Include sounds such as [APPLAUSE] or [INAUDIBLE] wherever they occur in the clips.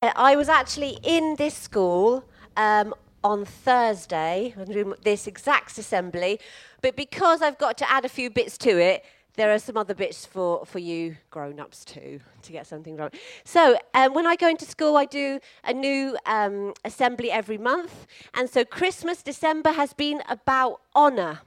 Uh, I was actually in this school um, on Thursday, this exact assembly, but because I've got to add a few bits to it, there are some other bits for, for you grown-ups too to get something right. So um, when I go into school, I do a new um, assembly every month, and so Christmas, December has been about honour.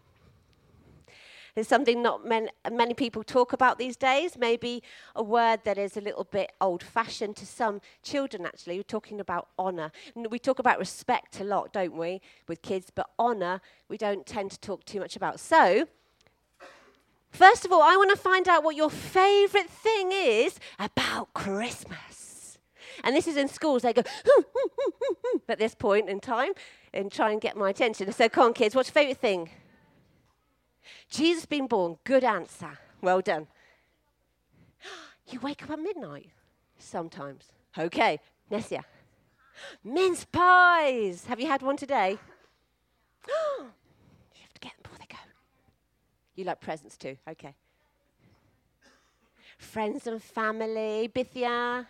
It's something not many, many people talk about these days. Maybe a word that is a little bit old fashioned to some children, actually. We're talking about honour. We talk about respect a lot, don't we, with kids, but honour we don't tend to talk too much about. So, first of all, I want to find out what your favourite thing is about Christmas. And this is in schools, they go at this point in time and try and get my attention. So, come on, kids, what's your favourite thing? Jesus being born, good answer. Well done. [GASPS] You wake up at midnight sometimes. Okay, Nessia. Mince pies. Have you had one today? [GASPS] you have to get them before they go. You like presents too? Okay. Friends and family, Bithia.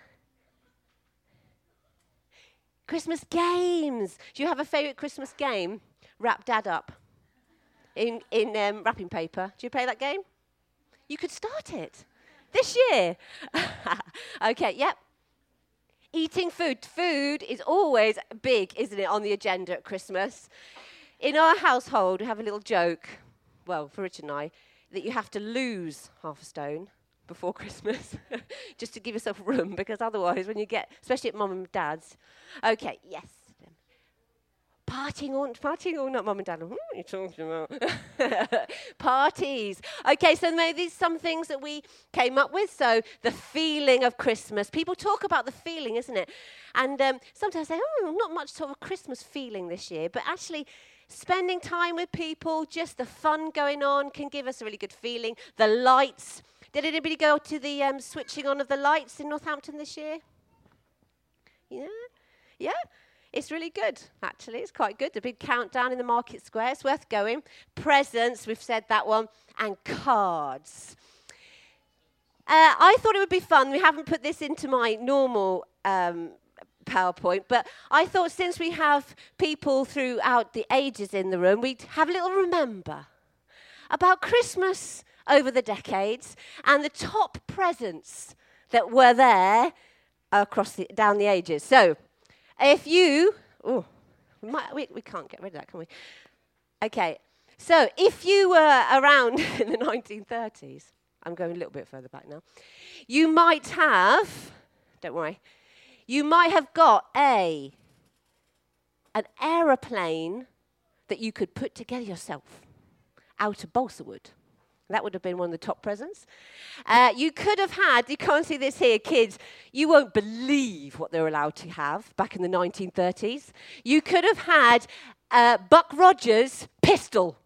Christmas games. Do you have a favourite Christmas game? Wrap dad up in, in um, wrapping paper. Do you play that game? You could start it this year. [LAUGHS] okay, yep. Eating food. Food is always big, isn't it, on the agenda at Christmas. In our household, we have a little joke, well, for Richard and I, that you have to lose half a stone before [LAUGHS] Christmas [LAUGHS] just to give yourself room because otherwise, when you get, especially at mum and dad's, okay, yes, Partying all, partying all night, mum and dad. What are you talking about? [LAUGHS] Parties. Okay, so maybe some things that we came up with. So the feeling of Christmas. People talk about the feeling, isn't it? And um, sometimes say, oh, not much sort of Christmas feeling this year. But actually, spending time with people, just the fun going on, can give us a really good feeling. The lights. Did anybody go to the um, switching on of the lights in Northampton this year? Yeah? Yeah? It's really good, actually. It's quite good. The big countdown in the market square. It's worth going. Presents, we've said that one, and cards. Uh, I thought it would be fun. We haven't put this into my normal um, PowerPoint, but I thought since we have people throughout the ages in the room, we'd have a little remember about Christmas over the decades and the top presents that were there across the, down the ages. So, if you, oh, we, we, we can't get rid of that, can we? Okay, so if you were around [LAUGHS] in the 1930s, I'm going a little bit further back now, you might have, don't worry, you might have got a an aeroplane that you could put together yourself out of balsa wood. That would have been one of the top presents. Uh, you could have had, you can't see this here, kids, you won't believe what they were allowed to have back in the 1930s. You could have had uh, Buck Rogers' pistol.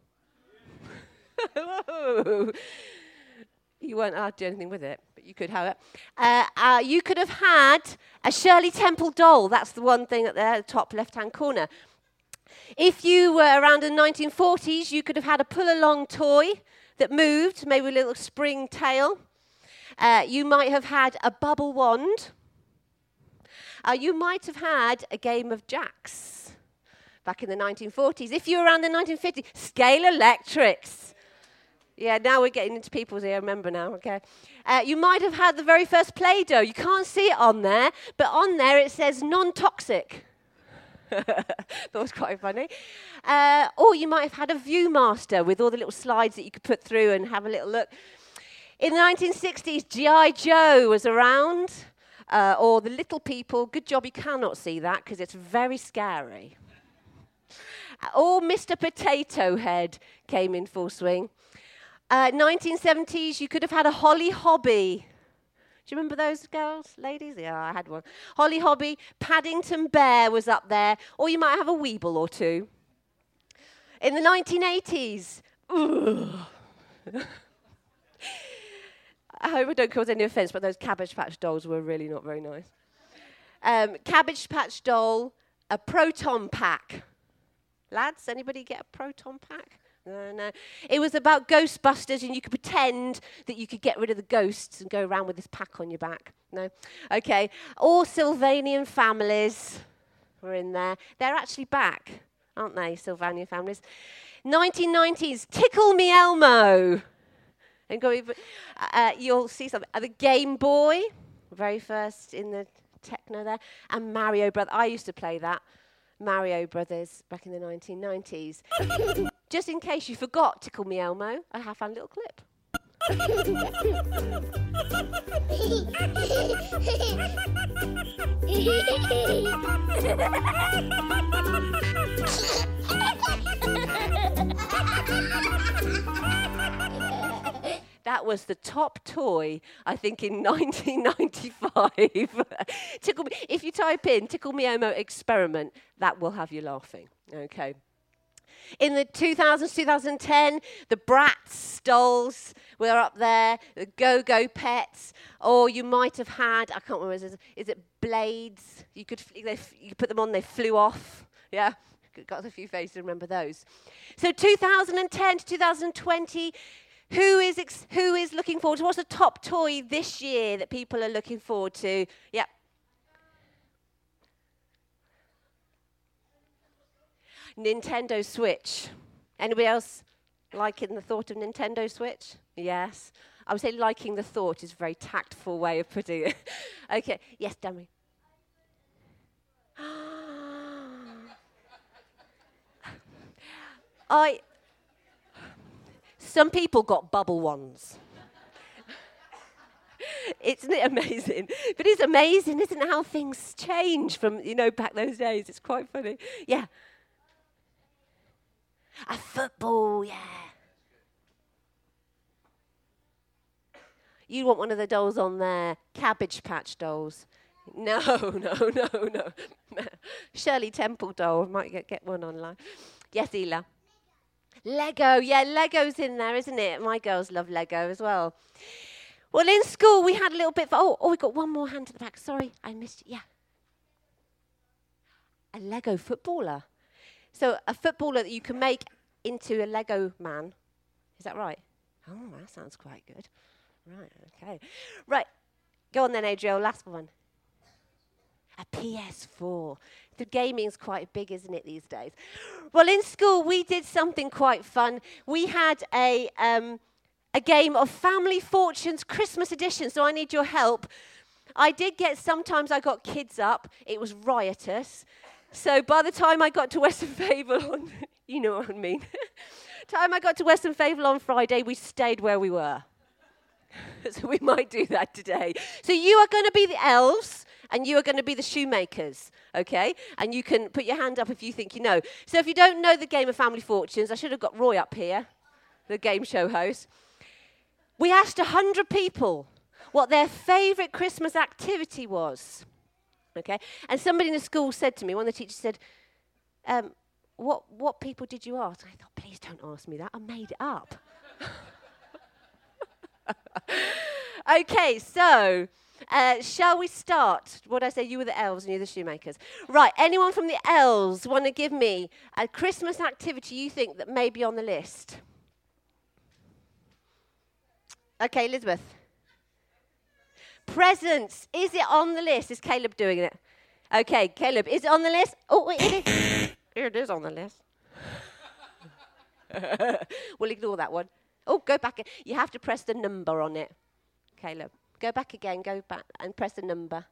[LAUGHS] you weren't allowed to do anything with it, but you could have it. Uh, uh, you could have had a Shirley Temple doll. That's the one thing at the top left hand corner. If you were around in the 1940s, you could have had a pull along toy that moved, maybe a little spring tail. Uh, you might have had a bubble wand. Uh, you might have had a game of jacks back in the 1940s. If you were around the 1950s, Scalextrics. Yeah, now we're getting into people's here. Remember now, okay? Uh, you might have had the very first Play Doh. You can't see it on there, but on there it says non toxic. [LAUGHS] that was quite funny. Uh, or you might have had a Viewmaster with all the little slides that you could put through and have a little look. In the 1960s, G.I. Joe was around, uh, or The Little People. Good job you cannot see that because it's very scary. or Mr. Potato Head came in full swing. Uh, 1970s, you could have had a Holly Hobbie. Do you remember those girls, ladies? Yeah, I had one. Holly Hobbie, Paddington Bear was up there, or you might have a Weeble or two. In the 1980s, [LAUGHS] I hope I don't cause any offence, but those Cabbage Patch dolls were really not very nice. Um, Cabbage Patch doll, a proton pack. Lads, anybody get a proton pack? No, no. It was about Ghostbusters, and you could pretend that you could get rid of the ghosts and go around with this pack on your back. No? Okay. All Sylvanian families were in there. They're actually back, aren't they, Sylvanian families? 1990s, Tickle Me Elmo. And go, uh, you'll see something. Uh, the Game Boy, very first in the techno there, and Mario Brothers. I used to play that. Mario Brothers back in the 1990s. [LAUGHS] Just in case you forgot Tickle Me Elmo, I have found a little clip. [LAUGHS] [LAUGHS] That was the top toy, I think, in [LAUGHS] 1995. [LAUGHS] tickle me, if you type in Tickle Me Elmo experiment, that will have you laughing. Okay. In the 2000s, 2010, the Bratz dolls were up there, the Go Go Pets, or you might have had, I can't remember, is it, is it blades? You could, they, you put them on, they flew off. Yeah, got a few faces remember those. So 2010 to 2020, who is, ex- who is looking forward to? What's the top toy this year that people are looking forward to? Yep. Nintendo Switch. Anybody else liking the thought of Nintendo Switch? Yes. I would say liking the thought is a very tactful way of putting it. [LAUGHS] okay. Yes, Dummy. [GASPS] I some people got bubble ones. [LAUGHS] isn't it amazing? But it's amazing, isn't it, how things change from, you know, back those days. It's quite funny. Yeah. A football, yeah. You want one of the dolls on there, Cabbage Patch dolls. No, [LAUGHS] no, no, no. [LAUGHS] Shirley Temple doll. Might get, get one online. Yes, Ela. Lego, yeah, Lego's in there, isn't it? My girls love Lego as well. Well, in school, we had a little bit. Of, oh, oh, we got one more hand to the back. Sorry, I missed. Yeah. A Lego footballer. So, a footballer that you can make into a Lego man. Is that right? Oh, that sounds quite good. Right, okay. Right, go on then, Adriel, last one. A PS4. The gaming's quite big, isn't it, these days? Well, in school, we did something quite fun. We had a, um, a game of Family Fortunes Christmas edition, so I need your help. I did get, sometimes I got kids up. It was riotous. So by the time I got to Weston Favell on, [LAUGHS] you know what I mean. [LAUGHS] time I got to Weston Favell on Friday, we stayed where we were. [LAUGHS] so we might do that today. So you are going to be the elves and you are going to be the shoemakers, okay? And you can put your hand up if you think you know. So if you don't know the game of Family Fortunes, I should have got Roy up here, the game show host. We asked 100 people what their favorite Christmas activity was, okay? And somebody in the school said to me, one of the teachers said, um, what, what people did you ask? I thought, please don't ask me that. I made it up. [LAUGHS] okay, so uh, shall we start? What I say? You were the elves and you're the shoemakers. Right. Anyone from the elves want to give me a Christmas activity you think that may be on the list? Okay, Elizabeth. Presents. Is it on the list? Is Caleb doing it? Okay, Caleb. Is it on the list? Oh, it is. [COUGHS] it is on the list. [LAUGHS] we'll ignore that one. Oh, go back. You have to press the number on it, Caleb. Go back again, go back and press a number.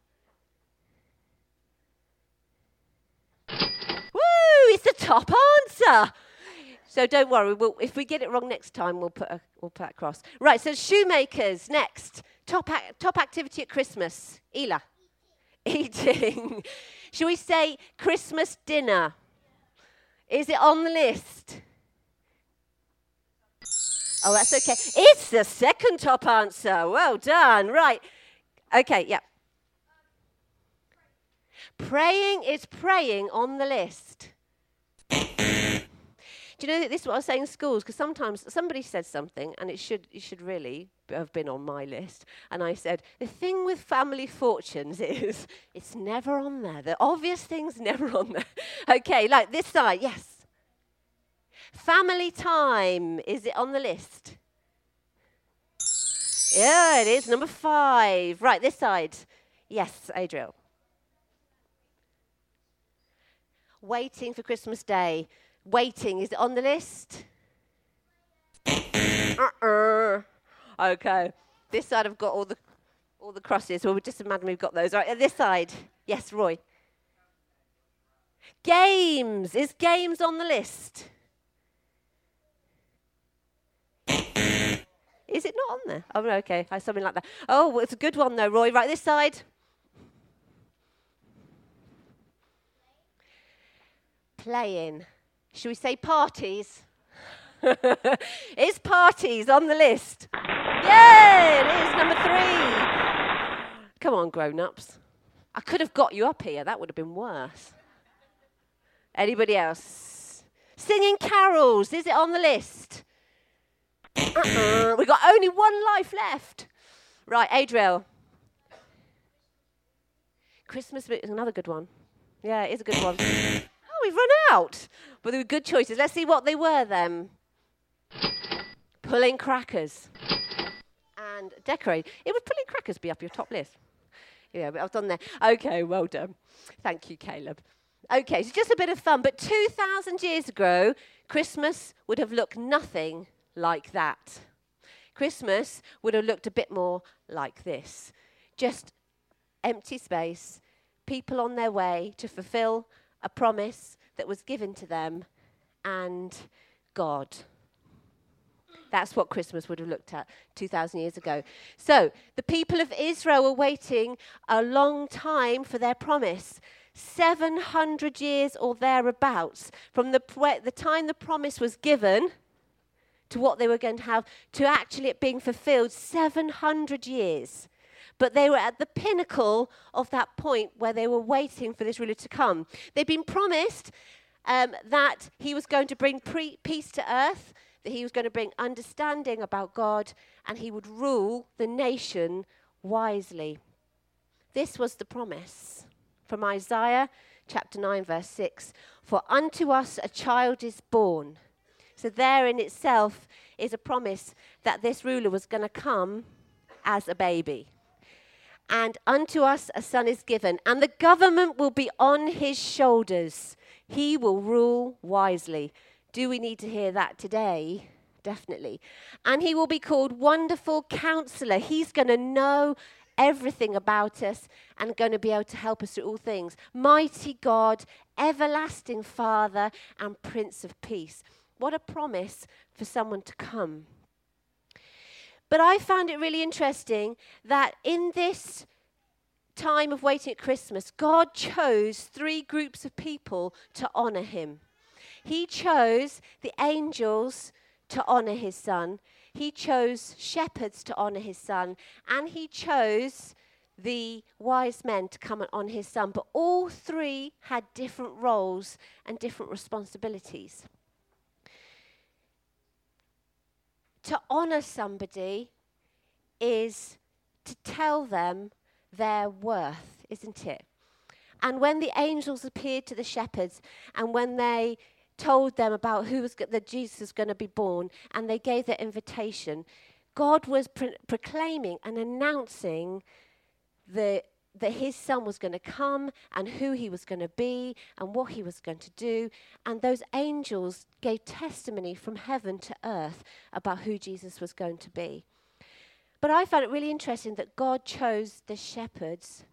Woo! It's the top answer. So don't worry. We'll, if we get it wrong next time, we'll put a, we'll put a cross. Right. So shoemakers next. Top ac- top activity at Christmas. Ela. Eating. [LAUGHS] Shall we say Christmas dinner? Is it on the list? Oh, that's okay. It's the second top answer. Well done. Right. Okay, yeah. Praying is praying on the list. Do you know this is what I was saying in schools? Because sometimes somebody said something and it should, it should really have been on my list. And I said, the thing with family fortunes [LAUGHS] is it's never on there. The obvious thing's never on there. [LAUGHS] okay, like this side, yes. Family time. Is it on the list? Yeah, it is. Number five. Right, this side. Yes, Adriel. Waiting for Christmas Day. Waiting. Is it on the list? uh-uh. Okay. This side I've got all the all the crosses. Well, we just imagine we've got those. Right, this side. Yes, Roy. Games. Is games on the list? Is it not on there? Oh, okay. I something like that. Oh, well, it's a good one, though, Roy. Right, this side. Playing. Should we say parties? [LAUGHS] is parties on the list? Yay! It is number three. Come on, grown ups. I could have got you up here. That would have been worse. Anybody else? Singing carols. Is it on the list? Uh-uh. We've got only one life left. Right, Adriel. Christmas is another good one. Yeah, it is a good one. Oh, we've run out. But they were good choices. Let's see what they were then. Pulling crackers and decorate. It would pulling crackers be up your top list? Yeah, I've done there. Okay, well done. Thank you, Caleb. Okay, so just a bit of fun. But 2,000 years ago, Christmas would have looked nothing like that. Christmas would have looked a bit more like this just empty space, people on their way to fulfill a promise that was given to them, and God. That's what Christmas would have looked at 2,000 years ago. So, the people of Israel were waiting a long time for their promise. 700 years or thereabouts from the, the time the promise was given to what they were going to have to actually it being fulfilled 700 years. But they were at the pinnacle of that point where they were waiting for this ruler to come. They'd been promised um, that he was going to bring pre- peace to earth, that he was going to bring understanding about God, and he would rule the nation wisely. This was the promise from Isaiah chapter 9, verse 6 For unto us a child is born so, there in itself is a promise that this ruler was going to come as a baby. And unto us a son is given, and the government will be on his shoulders. He will rule wisely. Do we need to hear that today? Definitely. And he will be called Wonderful Counselor. He's going to know everything about us and going to be able to help us through all things. Mighty God, Everlasting Father, and Prince of Peace. What a promise for someone to come. But I found it really interesting that in this time of waiting at Christmas, God chose three groups of people to honor him. He chose the angels to honor his son, he chose shepherds to honor his son, and he chose the wise men to come on his son. But all three had different roles and different responsibilities. To honor somebody is to tell them their worth, isn't it? And when the angels appeared to the shepherds and when they told them about who was that Jesus was going to be born and they gave their invitation, God was pro- proclaiming and announcing the that his son was going to come and who he was going to be and what he was going to do. And those angels gave testimony from heaven to earth about who Jesus was going to be. But I found it really interesting that God chose the shepherds.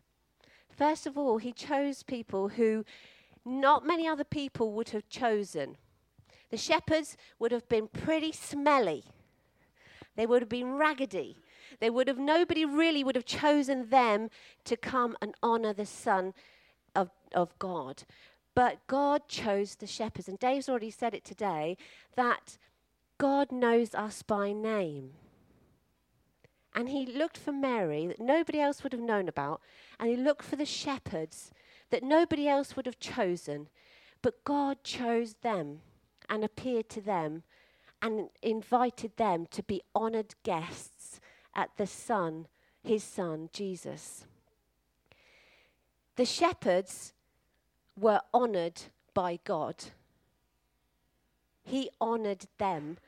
First of all, he chose people who not many other people would have chosen. The shepherds would have been pretty smelly. They would have been raggedy. They would have, nobody really would have chosen them to come and honor the Son of, of God. But God chose the shepherds. And Dave's already said it today that God knows us by name. And he looked for Mary that nobody else would have known about. And he looked for the shepherds that nobody else would have chosen. But God chose them and appeared to them and invited them to be honored guests at the Son, his Son, Jesus. The shepherds were honored by God. He honored them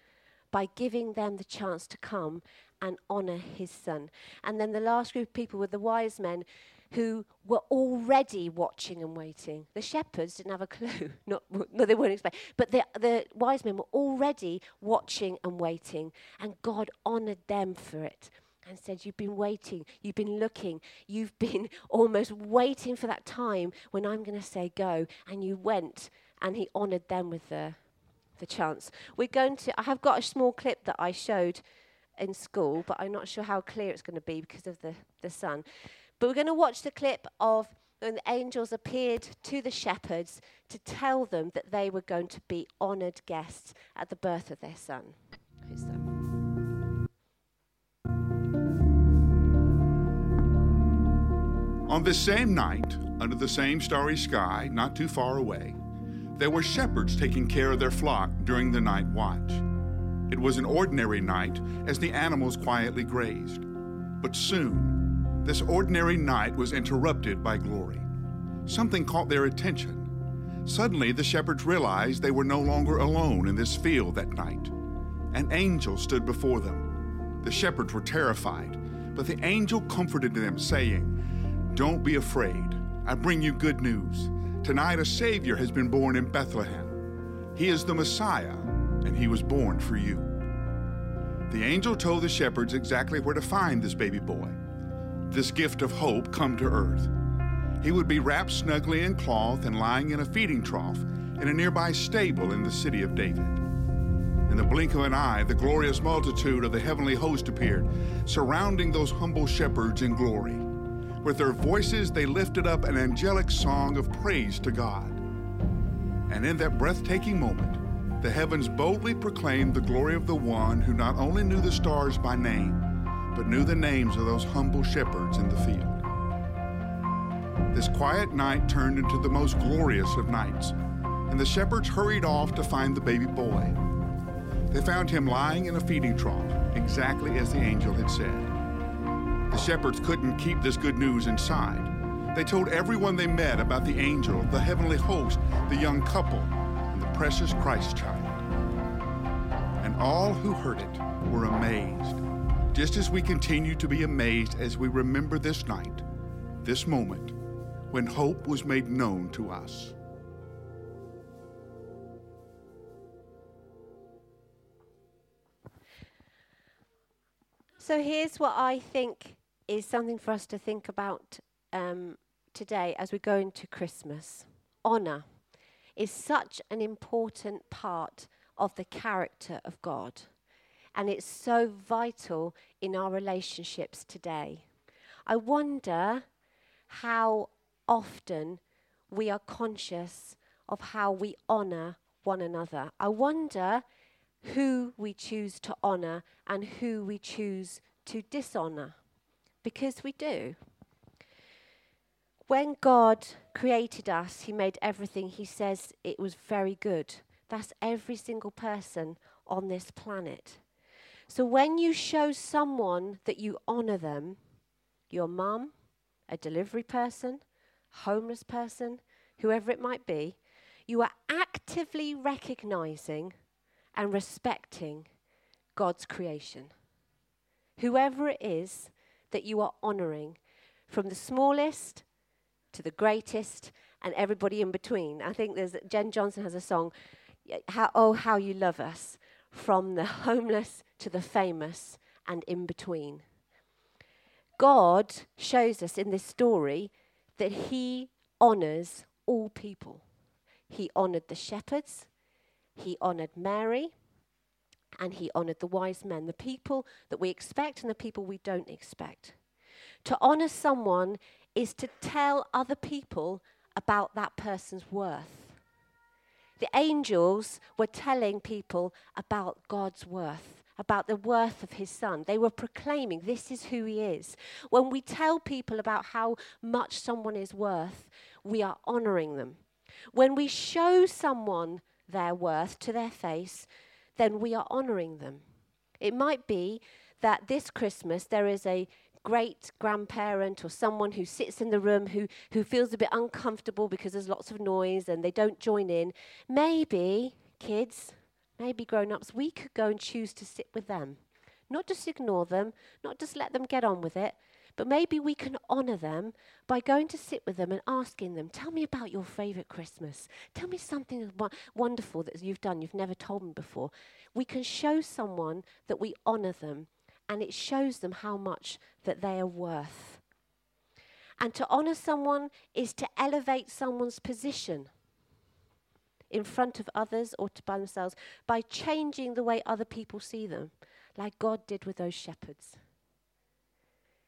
by giving them the chance to come and honor his son. And then the last group of people were the wise men who were already watching and waiting. The shepherds didn't have a clue. [LAUGHS] Not, no, they weren't expecting. But the, the wise men were already watching and waiting. And God honored them for it and said, You've been waiting, you've been looking, you've been [LAUGHS] almost waiting for that time when I'm going to say go. And you went, and He honored them with the, the chance. We're going to, I have got a small clip that I showed in school, but I'm not sure how clear it's going to be because of the, the sun. But we're going to watch the clip of when the angels appeared to the shepherds to tell them that they were going to be honored guests at the birth of their son. Who's that? On this same night, under the same starry sky, not too far away, there were shepherds taking care of their flock during the night watch. It was an ordinary night as the animals quietly grazed. But soon, this ordinary night was interrupted by glory. Something caught their attention. Suddenly, the shepherds realized they were no longer alone in this field that night. An angel stood before them. The shepherds were terrified, but the angel comforted them, saying, don't be afraid. I bring you good news. Tonight, a Savior has been born in Bethlehem. He is the Messiah, and he was born for you. The angel told the shepherds exactly where to find this baby boy. This gift of hope come to earth. He would be wrapped snugly in cloth and lying in a feeding trough in a nearby stable in the city of David. In the blink of an eye, the glorious multitude of the heavenly host appeared, surrounding those humble shepherds in glory. With their voices, they lifted up an angelic song of praise to God. And in that breathtaking moment, the heavens boldly proclaimed the glory of the one who not only knew the stars by name, but knew the names of those humble shepherds in the field. This quiet night turned into the most glorious of nights, and the shepherds hurried off to find the baby boy. They found him lying in a feeding trough, exactly as the angel had said. The shepherds couldn't keep this good news inside. They told everyone they met about the angel, the heavenly host, the young couple, and the precious Christ child. And all who heard it were amazed, just as we continue to be amazed as we remember this night, this moment, when hope was made known to us. So here's what I think is something for us to think about um, today as we go into Christmas. Honor is such an important part of the character of God, and it's so vital in our relationships today. I wonder how often we are conscious of how we honor one another. I wonder who we choose to honor and who we choose to dishonor because we do. When God created us, He made everything, He says it was very good. That's every single person on this planet. So when you show someone that you honor them, your mum, a delivery person, homeless person, whoever it might be, you are actively recognizing and respecting God's creation. Whoever it is that you are honoring, from the smallest to the greatest and everybody in between. I think there's Jenn Johnson has a song, how, Oh, How You Love Us, from the homeless to the famous and in between. God shows us in this story that He honors all people. He honored the shepherds, He honored Mary, and he honored the wise men, the people that we expect and the people we don't expect. To honor someone is to tell other people about that person's worth. The angels were telling people about God's worth, about the worth of his son. They were proclaiming, This is who he is. When we tell people about how much someone is worth, we are honoring them. When we show someone their worth to their face, then we are honoring them. It might be that this Christmas there is a great grandparent or someone who sits in the room who, who feels a bit uncomfortable because there's lots of noise and they don't join in. Maybe, kids, maybe grown ups, we could go and choose to sit with them. Not just ignore them, not just let them get on with it, but maybe we can honour them by going to sit with them and asking them, Tell me about your favourite Christmas. Tell me something wonderful that you've done you've never told me before. We can show someone that we honour them, and it shows them how much that they are worth. And to honour someone is to elevate someone's position in front of others or to by themselves by changing the way other people see them, like God did with those shepherds.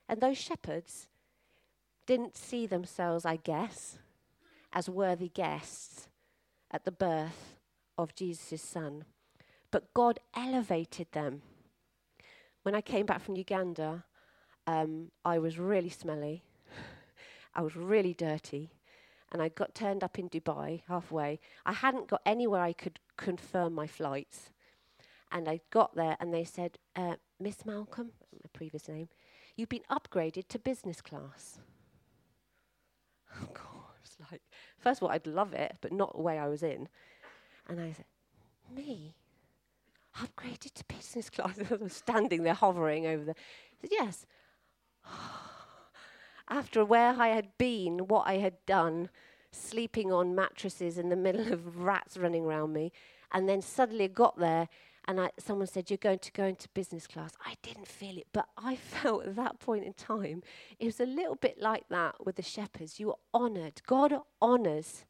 And those shepherds didn't see themselves, I guess, as worthy guests at the birth of Jesus' son. But God elevated them. When I came back from Uganda, um, I was really smelly. I was really dirty. And I got turned up in Dubai halfway. I hadn't got anywhere I could confirm my flights. And I got there and they said, uh, Miss Malcolm, my previous name, You've been upgraded to business class. [LAUGHS] Oh, God, it's like, first of all, I'd love it, but not the way I was in. And I said, Me? Upgraded to business class? [LAUGHS] I was standing there hovering over the. I said, Yes. [SIGHS] After where I had been, what I had done, sleeping on mattresses in the middle [LAUGHS] of rats running around me, and then suddenly got there and I, someone said, You're going to go into business class. I didn't feel it, but I [LAUGHS] felt at that point in time, it was a little bit like that with the shepherds. You are honored. God honors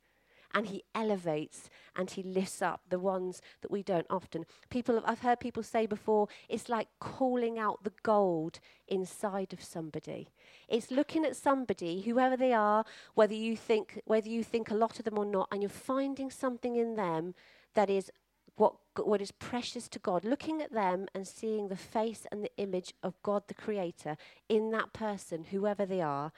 and he elevates and he lifts up the ones that we don't often. People, I've heard people say before, it's like calling out the gold inside of somebody. It's looking at somebody, whoever they are, whether you think whether you think a lot of them or not, and you're finding something in them that is what, what is precious to God, looking at them and seeing the face and the image of God the Creator in that person, whoever they are,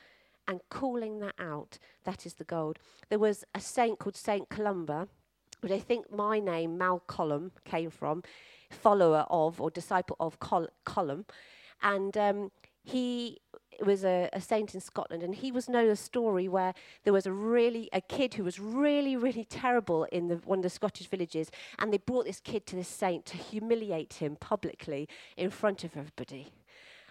and calling that out, that is the gold. There was a saint called Saint Columba, which I think my name, Malcolm, came from, follower of or disciple of Col- Colum. And um, he was a, a, saint in Scotland, and he was known a story where there was a really a kid who was really really terrible in the, one of the Scottish villages, and they brought this kid to this saint to humiliate him publicly in front of everybody,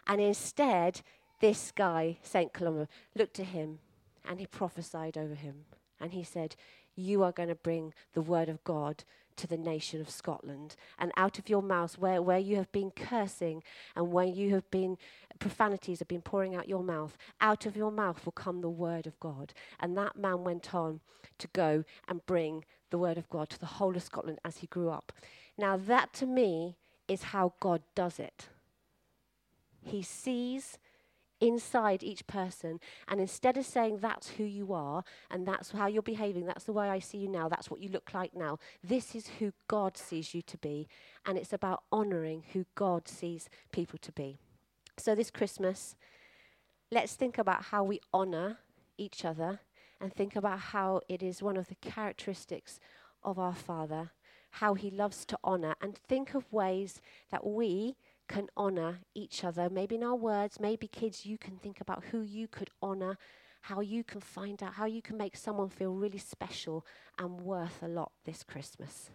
and instead this guy Saint Columba looked at him, and he prophesied over him, and he said, "You are going to bring the word of God to the nation of Scotland. And out of your mouth, where, where you have been cursing and where you have been, profanities have been pouring out your mouth, out of your mouth will come the word of God. And that man went on to go and bring the word of God to the whole of Scotland as he grew up. Now, that to me is how God does it. He sees inside each person. And instead of saying that's who you are and that's how you're behaving, that's the way I see you now, that's what you look like now, this is who God sees you to be. And it's about honoring who God sees people to be. So this Christmas, let's think about how we honor each other and think about how it is one of the characteristics of our Father, how He loves to honor, and think of ways that we can honor each other. Maybe in our words, maybe kids, you can think about who you could honor, how you can find out, how you can make someone feel really special and worth a lot this Christmas.